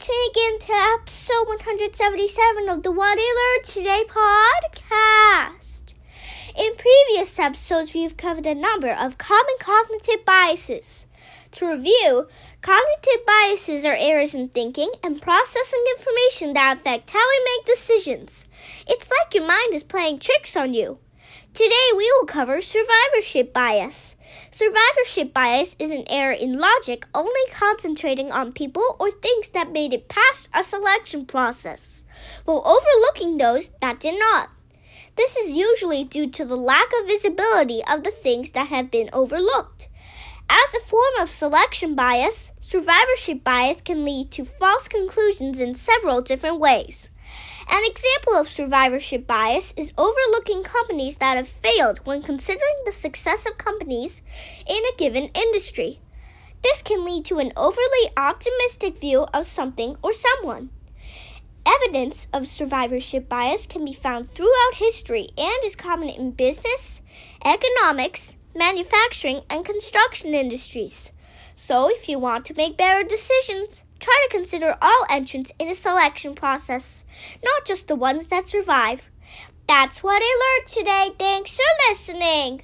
Thanks for tuning in to episode 177 of the What I Learned Today podcast. In previous episodes, we've covered a number of common cognitive biases. To review, cognitive biases are errors in thinking and processing information that affect how we make decisions. It's like your mind is playing tricks on you. Today, we will cover survivorship bias. Survivorship bias is an error in logic only concentrating on people or things that made it past a selection process, while overlooking those that did not. This is usually due to the lack of visibility of the things that have been overlooked. As a form of selection bias, survivorship bias can lead to false conclusions in several different ways. An example of survivorship bias is overlooking companies that have failed when considering the success of companies in a given industry. This can lead to an overly optimistic view of something or someone. Evidence of survivorship bias can be found throughout history and is common in business, economics, manufacturing, and construction industries. So, if you want to make better decisions, Try to consider all entrants in a selection process, not just the ones that survive. That's what I learned today. Thanks for listening.